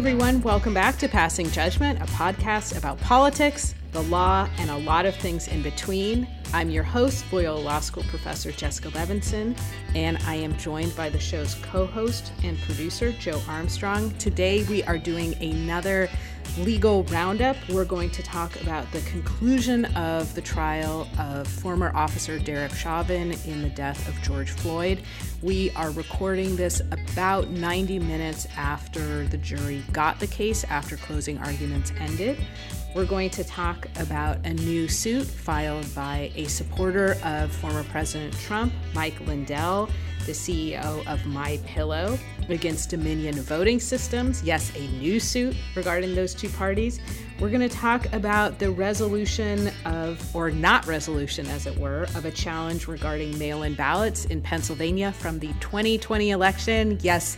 everyone. Welcome back to Passing Judgment, a podcast about politics, the law, and a lot of things in between. I'm your host, Loyola Law School professor Jessica Levinson, and I am joined by the show's co host and producer, Joe Armstrong. Today, we are doing another legal roundup, we're going to talk about the conclusion of the trial of former officer Derek Chauvin in the death of George Floyd. We are recording this about 90 minutes after the jury got the case, after closing arguments ended. We're going to talk about a new suit filed by a supporter of former President Trump, Mike Lindell the CEO of My Pillow, against Dominion voting systems. Yes, a new suit regarding those two parties. We're going to talk about the resolution of, or not resolution as it were, of a challenge regarding mail in ballots in Pennsylvania from the 2020 election. Yes,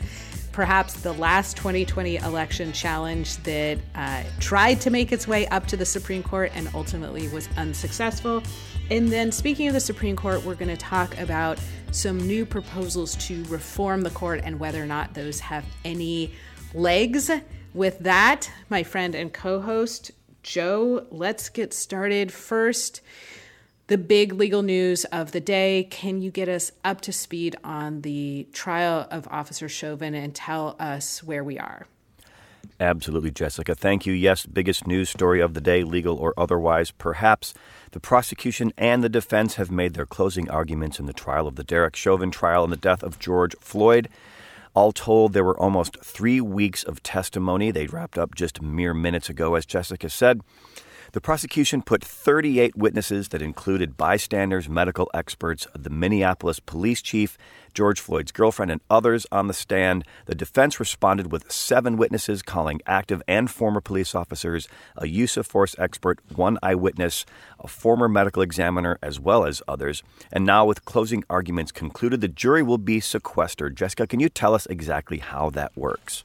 perhaps the last 2020 election challenge that uh, tried to make its way up to the Supreme Court and ultimately was unsuccessful. And then, speaking of the Supreme Court, we're going to talk about some new proposals to reform the court and whether or not those have any legs. With that, my friend and co host, Joe, let's get started. First, the big legal news of the day. Can you get us up to speed on the trial of Officer Chauvin and tell us where we are? Absolutely, Jessica. Thank you. Yes, biggest news story of the day, legal or otherwise, perhaps. The prosecution and the defense have made their closing arguments in the trial of the Derek Chauvin trial and the death of George Floyd. All told, there were almost three weeks of testimony. They wrapped up just mere minutes ago, as Jessica said. The prosecution put 38 witnesses that included bystanders, medical experts, the Minneapolis police chief, George Floyd's girlfriend, and others on the stand. The defense responded with seven witnesses, calling active and former police officers, a use of force expert, one eyewitness, a former medical examiner, as well as others. And now, with closing arguments concluded, the jury will be sequestered. Jessica, can you tell us exactly how that works?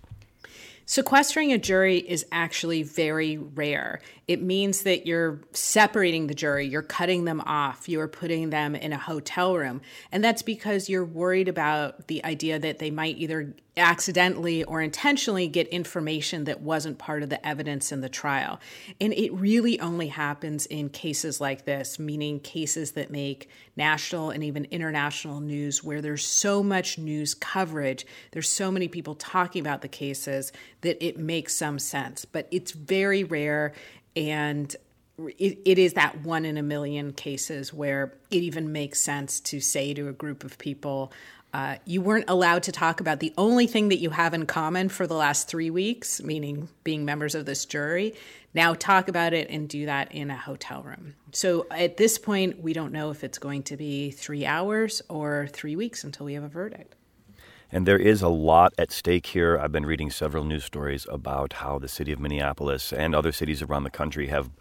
Sequestering a jury is actually very rare. It means that you're separating the jury, you're cutting them off, you're putting them in a hotel room. And that's because you're worried about the idea that they might either accidentally or intentionally get information that wasn't part of the evidence in the trial. And it really only happens in cases like this, meaning cases that make national and even international news where there's so much news coverage, there's so many people talking about the cases that it makes some sense. But it's very rare and it, it is that one in a million cases where it even makes sense to say to a group of people, uh, you weren't allowed to talk about the only thing that you have in common for the last three weeks, meaning being members of this jury. Now talk about it and do that in a hotel room. So at this point, we don't know if it's going to be three hours or three weeks until we have a verdict. And there is a lot at stake here. I've been reading several news stories about how the city of Minneapolis and other cities around the country have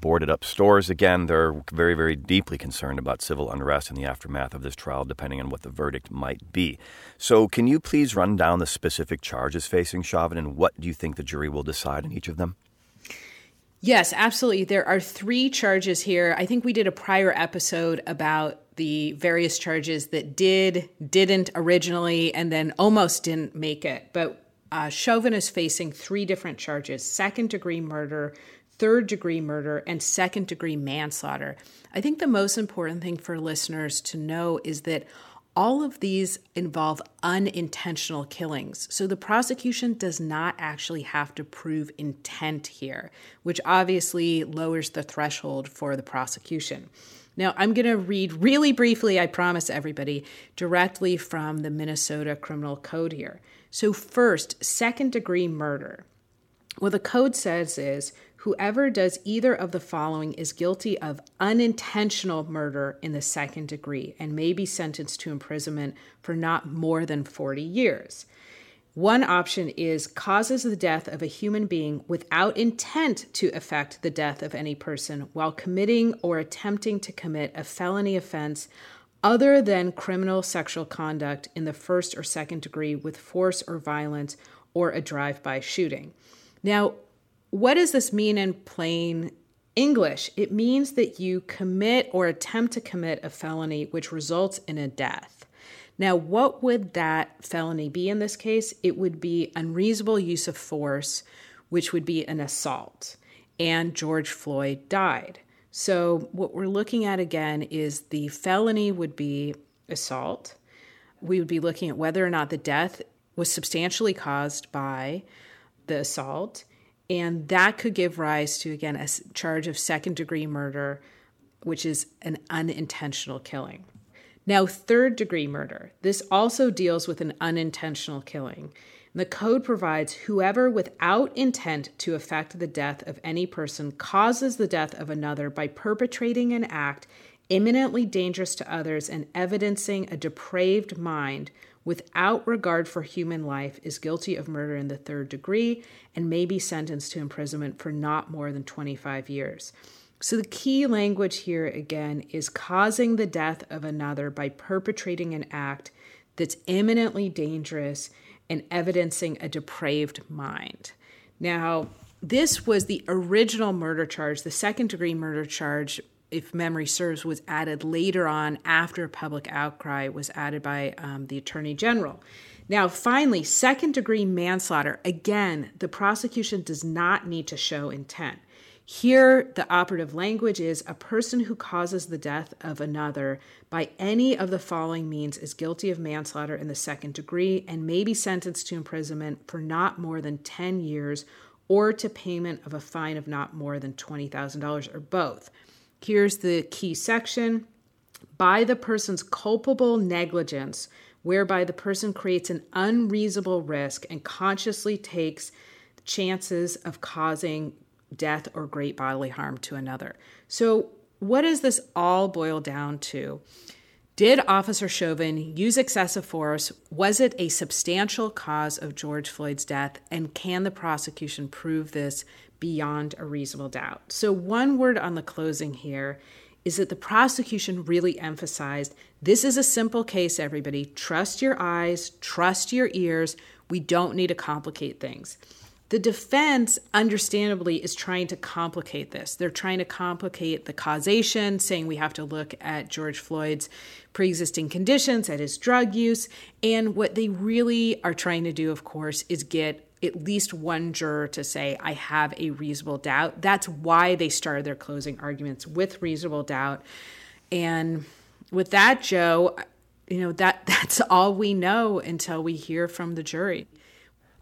boarded up stores again. They're very, very deeply concerned about civil unrest in the aftermath of this trial, depending on what the verdict might be. So, can you please run down the specific charges facing Chauvin and what do you think the jury will decide in each of them? Yes, absolutely. There are three charges here. I think we did a prior episode about the various charges that did, didn't originally, and then almost didn't make it. But uh, Chauvin is facing three different charges second degree murder, third degree murder, and second degree manslaughter. I think the most important thing for listeners to know is that all of these involve unintentional killings. So the prosecution does not actually have to prove intent here, which obviously lowers the threshold for the prosecution. Now, I'm going to read really briefly, I promise everybody, directly from the Minnesota Criminal Code here. So, first, second degree murder. What the code says is Whoever does either of the following is guilty of unintentional murder in the second degree and may be sentenced to imprisonment for not more than 40 years. One option is causes the death of a human being without intent to effect the death of any person while committing or attempting to commit a felony offense other than criminal sexual conduct in the first or second degree with force or violence or a drive by shooting. Now, what does this mean in plain English? It means that you commit or attempt to commit a felony which results in a death. Now, what would that felony be in this case? It would be unreasonable use of force, which would be an assault. And George Floyd died. So, what we're looking at again is the felony would be assault. We would be looking at whether or not the death was substantially caused by the assault. And that could give rise to, again, a charge of second degree murder, which is an unintentional killing. Now, third degree murder. This also deals with an unintentional killing. And the code provides whoever without intent to effect the death of any person causes the death of another by perpetrating an act imminently dangerous to others and evidencing a depraved mind without regard for human life is guilty of murder in the third degree and may be sentenced to imprisonment for not more than 25 years. So, the key language here again is causing the death of another by perpetrating an act that's imminently dangerous and evidencing a depraved mind. Now, this was the original murder charge, the second degree murder charge if memory serves, was added later on after public outcry was added by um, the Attorney General. Now, finally, second degree manslaughter. Again, the prosecution does not need to show intent. Here, the operative language is a person who causes the death of another by any of the following means is guilty of manslaughter in the second degree and may be sentenced to imprisonment for not more than 10 years or to payment of a fine of not more than $20,000 or both. Here's the key section by the person's culpable negligence, whereby the person creates an unreasonable risk and consciously takes chances of causing death or great bodily harm to another. So, what does this all boil down to? Did Officer Chauvin use excessive force? Was it a substantial cause of George Floyd's death? And can the prosecution prove this beyond a reasonable doubt. So, one word on the closing here is that the prosecution really emphasized this is a simple case, everybody. Trust your eyes, trust your ears. We don't need to complicate things. The defense, understandably, is trying to complicate this. They're trying to complicate the causation, saying we have to look at George Floyd's pre existing conditions, at his drug use. And what they really are trying to do, of course, is get at least one juror to say, I have a reasonable doubt. That's why they started their closing arguments with reasonable doubt. And with that, Joe, you know, that that's all we know until we hear from the jury.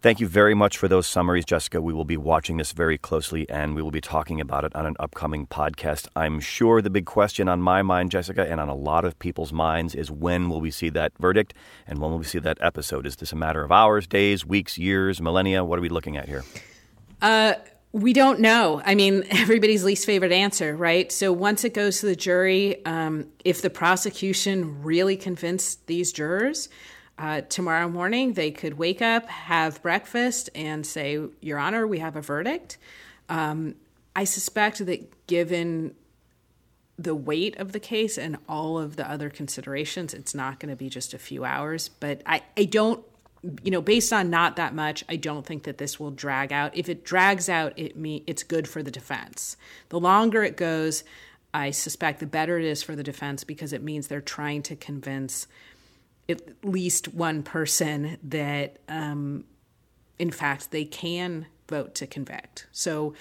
Thank you very much for those summaries, Jessica. We will be watching this very closely and we will be talking about it on an upcoming podcast. I'm sure the big question on my mind, Jessica, and on a lot of people's minds is when will we see that verdict and when will we see that episode? Is this a matter of hours, days, weeks, years, millennia? What are we looking at here? Uh, we don't know. I mean, everybody's least favorite answer, right? So once it goes to the jury, um, if the prosecution really convinced these jurors, uh, tomorrow morning, they could wake up, have breakfast, and say, Your Honor, we have a verdict. Um, I suspect that given the weight of the case and all of the other considerations, it's not going to be just a few hours. But I, I don't, you know, based on not that much, I don't think that this will drag out. If it drags out, it me it's good for the defense. The longer it goes, I suspect the better it is for the defense because it means they're trying to convince at least one person that, um, in fact, they can vote to convict. So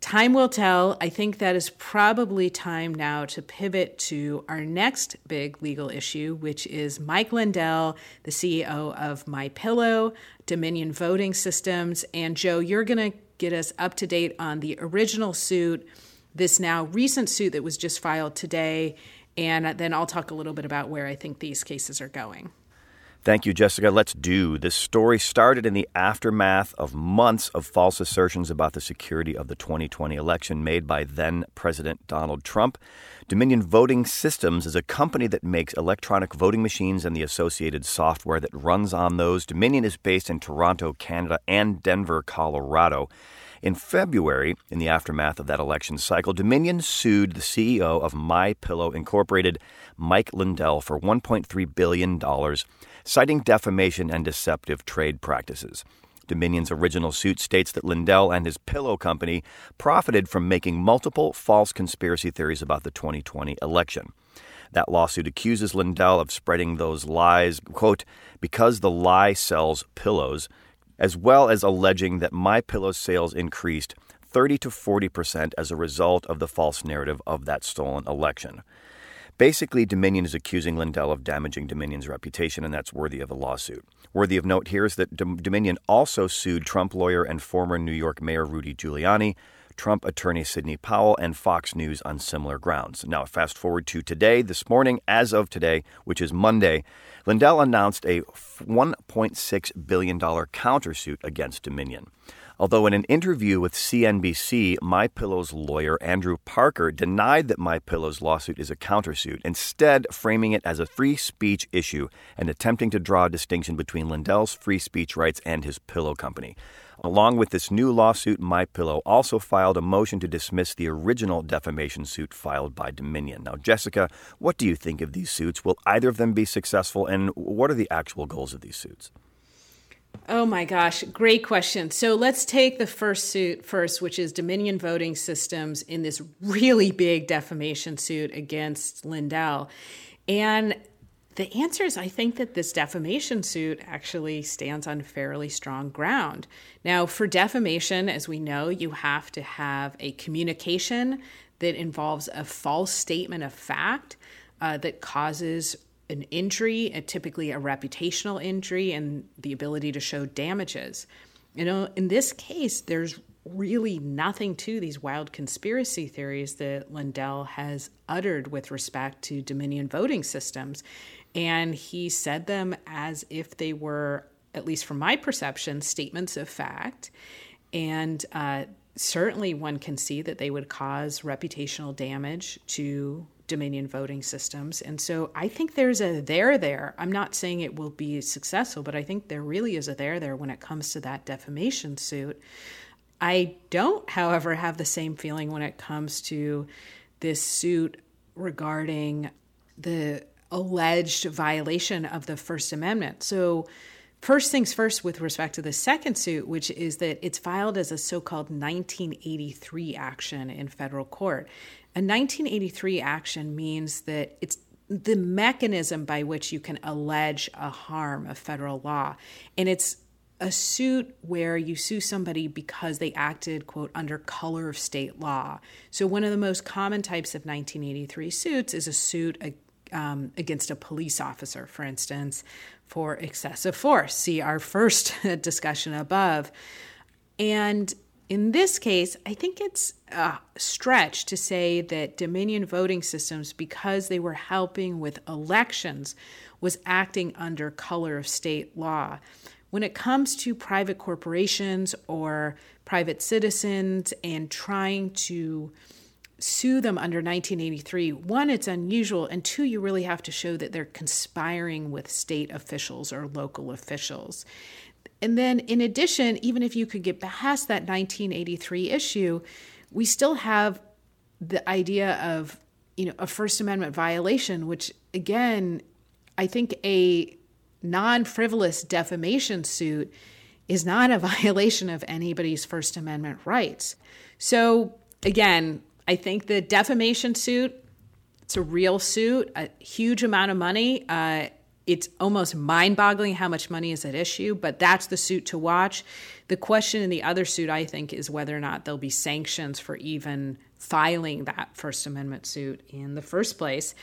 time will tell. I think that is probably time now to pivot to our next big legal issue, which is Mike Lindell, the CEO of My Pillow, Dominion Voting Systems. And Joe, you're going to get us up to date on the original suit, this now recent suit that was just filed today, and then I'll talk a little bit about where I think these cases are going. Thank you, Jessica. Let's do. This story started in the aftermath of months of false assertions about the security of the 2020 election made by then President Donald Trump. Dominion Voting Systems is a company that makes electronic voting machines and the associated software that runs on those. Dominion is based in Toronto, Canada, and Denver, Colorado. In February, in the aftermath of that election cycle, Dominion sued the CEO of My Pillow Incorporated, Mike Lindell, for $1.3 billion, citing defamation and deceptive trade practices. Dominion's original suit states that Lindell and his pillow company profited from making multiple false conspiracy theories about the 2020 election. That lawsuit accuses Lindell of spreading those lies, quote, because the lie sells pillows, as well as alleging that My Pillow sales increased 30 to 40 percent as a result of the false narrative of that stolen election. Basically, Dominion is accusing Lindell of damaging Dominion's reputation, and that's worthy of a lawsuit. Worthy of note here is that Dominion also sued Trump lawyer and former New York Mayor Rudy Giuliani, Trump attorney Sidney Powell, and Fox News on similar grounds. Now, fast forward to today, this morning, as of today, which is Monday, Lindell announced a $1.6 billion countersuit against Dominion. Although in an interview with CNBC, My Pillow's lawyer Andrew Parker denied that My Pillow's lawsuit is a countersuit, instead framing it as a free speech issue and attempting to draw a distinction between Lindell's free speech rights and his pillow company. Along with this new lawsuit, My Pillow also filed a motion to dismiss the original defamation suit filed by Dominion. Now, Jessica, what do you think of these suits? Will either of them be successful, and what are the actual goals of these suits? Oh my gosh, great question. So let's take the first suit first, which is Dominion Voting Systems in this really big defamation suit against Lindell. And the answer is I think that this defamation suit actually stands on fairly strong ground. Now, for defamation, as we know, you have to have a communication that involves a false statement of fact uh, that causes an injury, typically a reputational injury, and the ability to show damages. You know, in this case, there's really nothing to these wild conspiracy theories that Lindell has uttered with respect to Dominion voting systems. And he said them as if they were, at least from my perception, statements of fact. And uh, certainly one can see that they would cause reputational damage to Dominion voting systems. And so I think there's a there there. I'm not saying it will be successful, but I think there really is a there there when it comes to that defamation suit. I don't, however, have the same feeling when it comes to this suit regarding the alleged violation of the First Amendment. So, first things first, with respect to the second suit, which is that it's filed as a so called 1983 action in federal court. A 1983 action means that it's the mechanism by which you can allege a harm of federal law. And it's a suit where you sue somebody because they acted, quote, under color of state law. So, one of the most common types of 1983 suits is a suit um, against a police officer, for instance, for excessive force. See our first discussion above. And in this case, I think it's a stretch to say that Dominion voting systems, because they were helping with elections, was acting under color of state law. When it comes to private corporations or private citizens and trying to sue them under 1983, one, it's unusual, and two, you really have to show that they're conspiring with state officials or local officials. And then, in addition, even if you could get past that 1983 issue, we still have the idea of you know a First Amendment violation, which again, I think a non-frivolous defamation suit is not a violation of anybody's First Amendment rights. So again, I think the defamation suit, it's a real suit, a huge amount of money. Uh, it's almost mind boggling how much money is at issue, but that's the suit to watch. The question in the other suit, I think, is whether or not there'll be sanctions for even filing that First Amendment suit in the first place.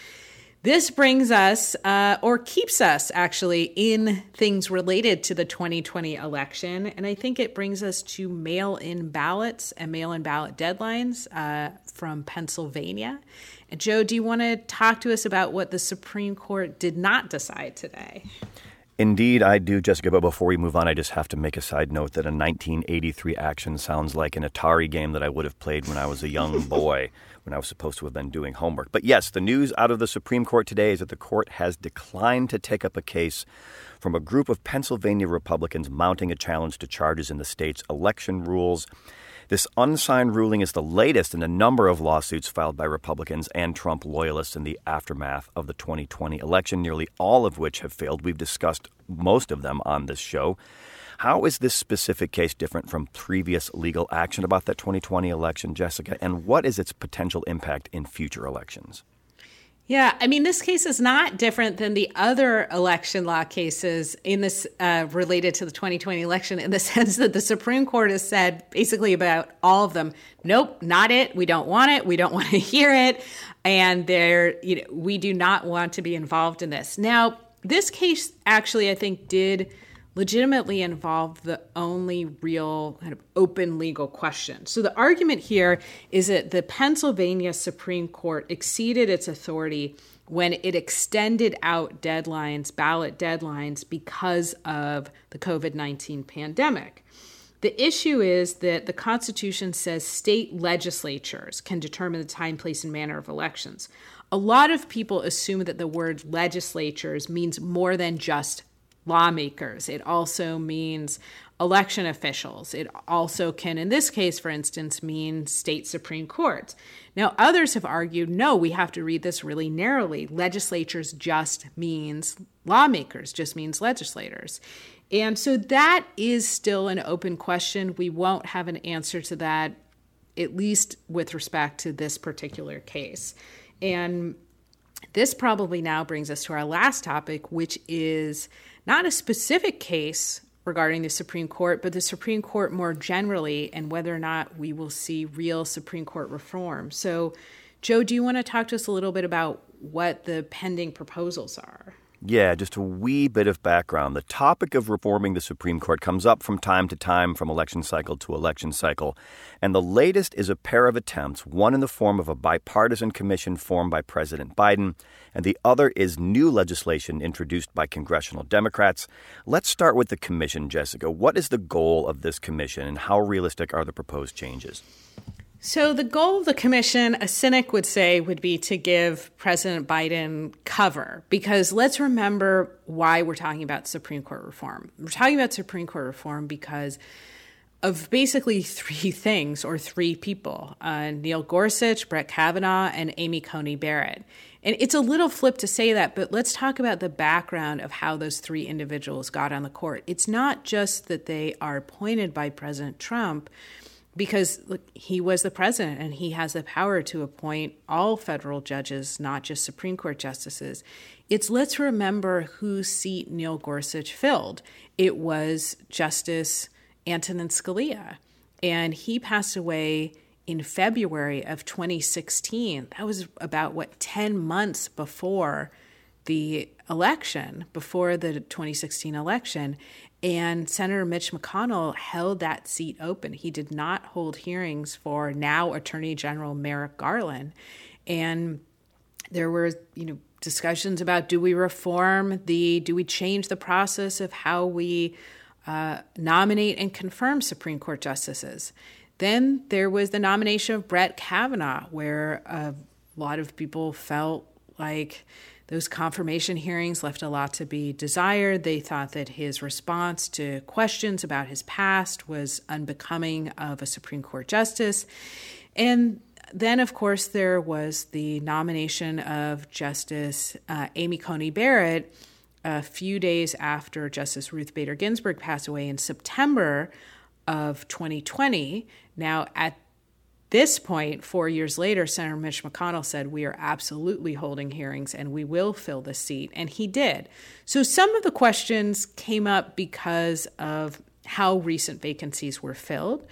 This brings us, uh, or keeps us actually, in things related to the 2020 election. And I think it brings us to mail in ballots and mail in ballot deadlines uh, from Pennsylvania. And Joe, do you want to talk to us about what the Supreme Court did not decide today? Indeed, I do, Jessica. But before we move on, I just have to make a side note that a 1983 action sounds like an Atari game that I would have played when I was a young boy, when I was supposed to have been doing homework. But yes, the news out of the Supreme Court today is that the court has declined to take up a case from a group of Pennsylvania Republicans mounting a challenge to charges in the state's election rules. This unsigned ruling is the latest in a number of lawsuits filed by Republicans and Trump loyalists in the aftermath of the 2020 election, nearly all of which have failed. We've discussed most of them on this show. How is this specific case different from previous legal action about that 2020 election, Jessica? And what is its potential impact in future elections? Yeah, I mean, this case is not different than the other election law cases in this uh, related to the 2020 election, in the sense that the Supreme Court has said basically about all of them, nope, not it. We don't want it. We don't want to hear it, and there, you know, we do not want to be involved in this. Now, this case actually, I think, did legitimately involve the only real kind of open legal question. So the argument here is that the Pennsylvania Supreme Court exceeded its authority when it extended out deadlines, ballot deadlines, because of the COVID 19 pandemic. The issue is that the Constitution says state legislatures can determine the time, place, and manner of elections. A lot of people assume that the word legislatures means more than just lawmakers. It also means election officials. It also can, in this case, for instance, mean state Supreme Courts. Now, others have argued no, we have to read this really narrowly. Legislatures just means lawmakers, just means legislators. And so that is still an open question. We won't have an answer to that, at least with respect to this particular case. And this probably now brings us to our last topic, which is not a specific case regarding the Supreme Court, but the Supreme Court more generally and whether or not we will see real Supreme Court reform. So, Joe, do you want to talk to us a little bit about what the pending proposals are? Yeah, just a wee bit of background. The topic of reforming the Supreme Court comes up from time to time from election cycle to election cycle. And the latest is a pair of attempts, one in the form of a bipartisan commission formed by President Biden, and the other is new legislation introduced by congressional Democrats. Let's start with the commission, Jessica. What is the goal of this commission, and how realistic are the proposed changes? So, the goal of the commission, a cynic would say, would be to give President Biden cover. Because let's remember why we're talking about Supreme Court reform. We're talking about Supreme Court reform because of basically three things or three people uh, Neil Gorsuch, Brett Kavanaugh, and Amy Coney Barrett. And it's a little flip to say that, but let's talk about the background of how those three individuals got on the court. It's not just that they are appointed by President Trump because look, he was the president and he has the power to appoint all federal judges, not just Supreme Court justices. It's let's remember whose seat Neil Gorsuch filled. It was Justice Antonin Scalia, and he passed away in February of 2016. That was about what 10 months before the election, before the 2016 election. And Senator Mitch McConnell held that seat open. He did not hold hearings for now Attorney General Merrick Garland. And there were, you know, discussions about do we reform the, do we change the process of how we uh, nominate and confirm Supreme Court justices? Then there was the nomination of Brett Kavanaugh, where a lot of people felt like those confirmation hearings left a lot to be desired. They thought that his response to questions about his past was unbecoming of a Supreme Court justice. And then, of course, there was the nomination of Justice uh, Amy Coney Barrett a few days after Justice Ruth Bader Ginsburg passed away in September of 2020. Now, at this point, four years later, Senator Mitch McConnell said, We are absolutely holding hearings and we will fill the seat. And he did. So some of the questions came up because of how recent vacancies were filled.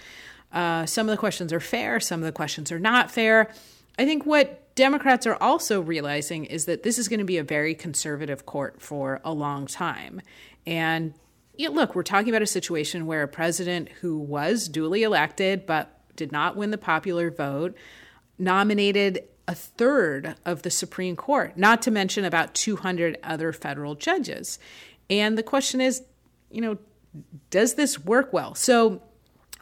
Uh, some of the questions are fair, some of the questions are not fair. I think what Democrats are also realizing is that this is going to be a very conservative court for a long time. And you know, look, we're talking about a situation where a president who was duly elected but did not win the popular vote, nominated a third of the Supreme Court, not to mention about 200 other federal judges. And the question is, you know, does this work well? So,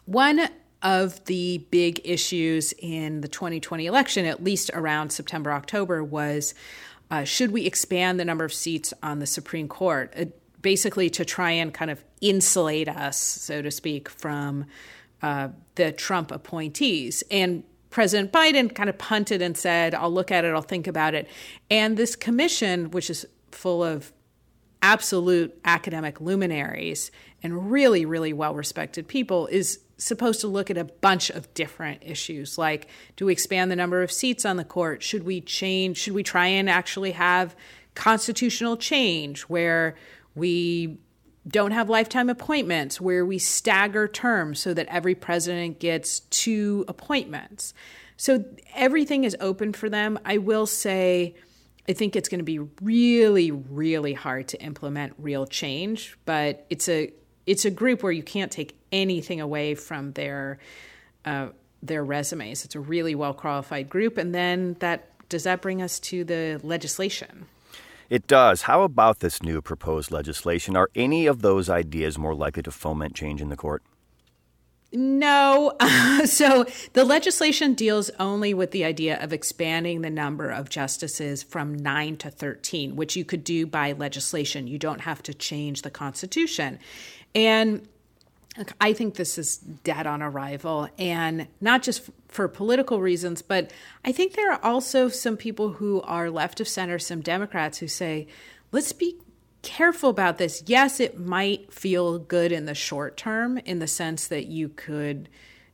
one of the big issues in the 2020 election, at least around September, October, was uh, should we expand the number of seats on the Supreme Court, uh, basically to try and kind of insulate us, so to speak, from uh, the Trump appointees. And President Biden kind of punted and said, I'll look at it, I'll think about it. And this commission, which is full of absolute academic luminaries and really, really well respected people, is supposed to look at a bunch of different issues like do we expand the number of seats on the court should we change should we try and actually have constitutional change where we don't have lifetime appointments where we stagger terms so that every president gets two appointments so everything is open for them i will say i think it's going to be really really hard to implement real change but it's a it's a group where you can't take anything away from their uh, their resumes. It's a really well qualified group, and then that does that bring us to the legislation? It does. How about this new proposed legislation? Are any of those ideas more likely to foment change in the court? No. so the legislation deals only with the idea of expanding the number of justices from 9 to 13, which you could do by legislation. You don't have to change the Constitution. And I think this is dead on arrival, and not just for political reasons, but I think there are also some people who are left of center, some Democrats who say, let's be careful about this. Yes, it might feel good in the short term, in the sense that you could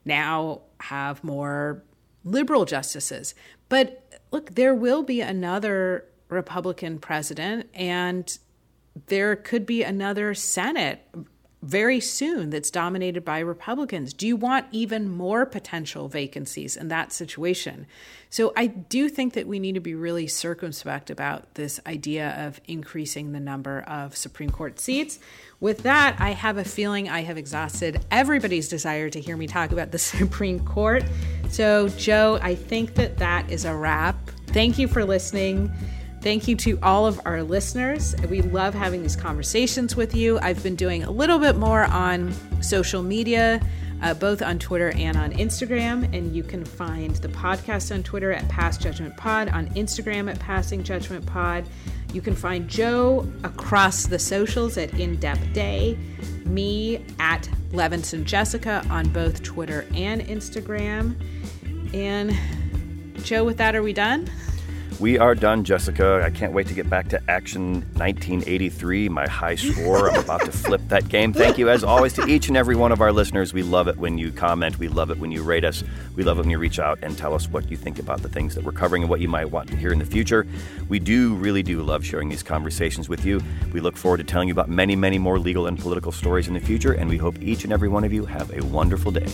now have more liberal justices. But look, there will be another Republican president, and there could be another Senate very soon that's dominated by Republicans? Do you want even more potential vacancies in that situation? So I do think that we need to be really circumspect about this idea of increasing the number of Supreme Court seats. With that, I have a feeling I have exhausted everybody's desire to hear me talk about the Supreme Court. So, Joe, I think that that is a wrap. Thank you for listening. Thank you to all of our listeners. We love having these conversations with you. I've been doing a little bit more on social media, uh, both on Twitter and on Instagram. And you can find the podcast on Twitter at Pass Judgment Pod, on Instagram at Passing Judgment Pod. You can find Joe across the socials at In Depth Day, me at Levinson Jessica on both Twitter and Instagram. And Joe, with that, are we done? We are done, Jessica. I can't wait to get back to Action 1983, my high score. I'm about to flip that game. Thank you, as always, to each and every one of our listeners. We love it when you comment. We love it when you rate us. We love it when you reach out and tell us what you think about the things that we're covering and what you might want to hear in the future. We do, really do love sharing these conversations with you. We look forward to telling you about many, many more legal and political stories in the future, and we hope each and every one of you have a wonderful day.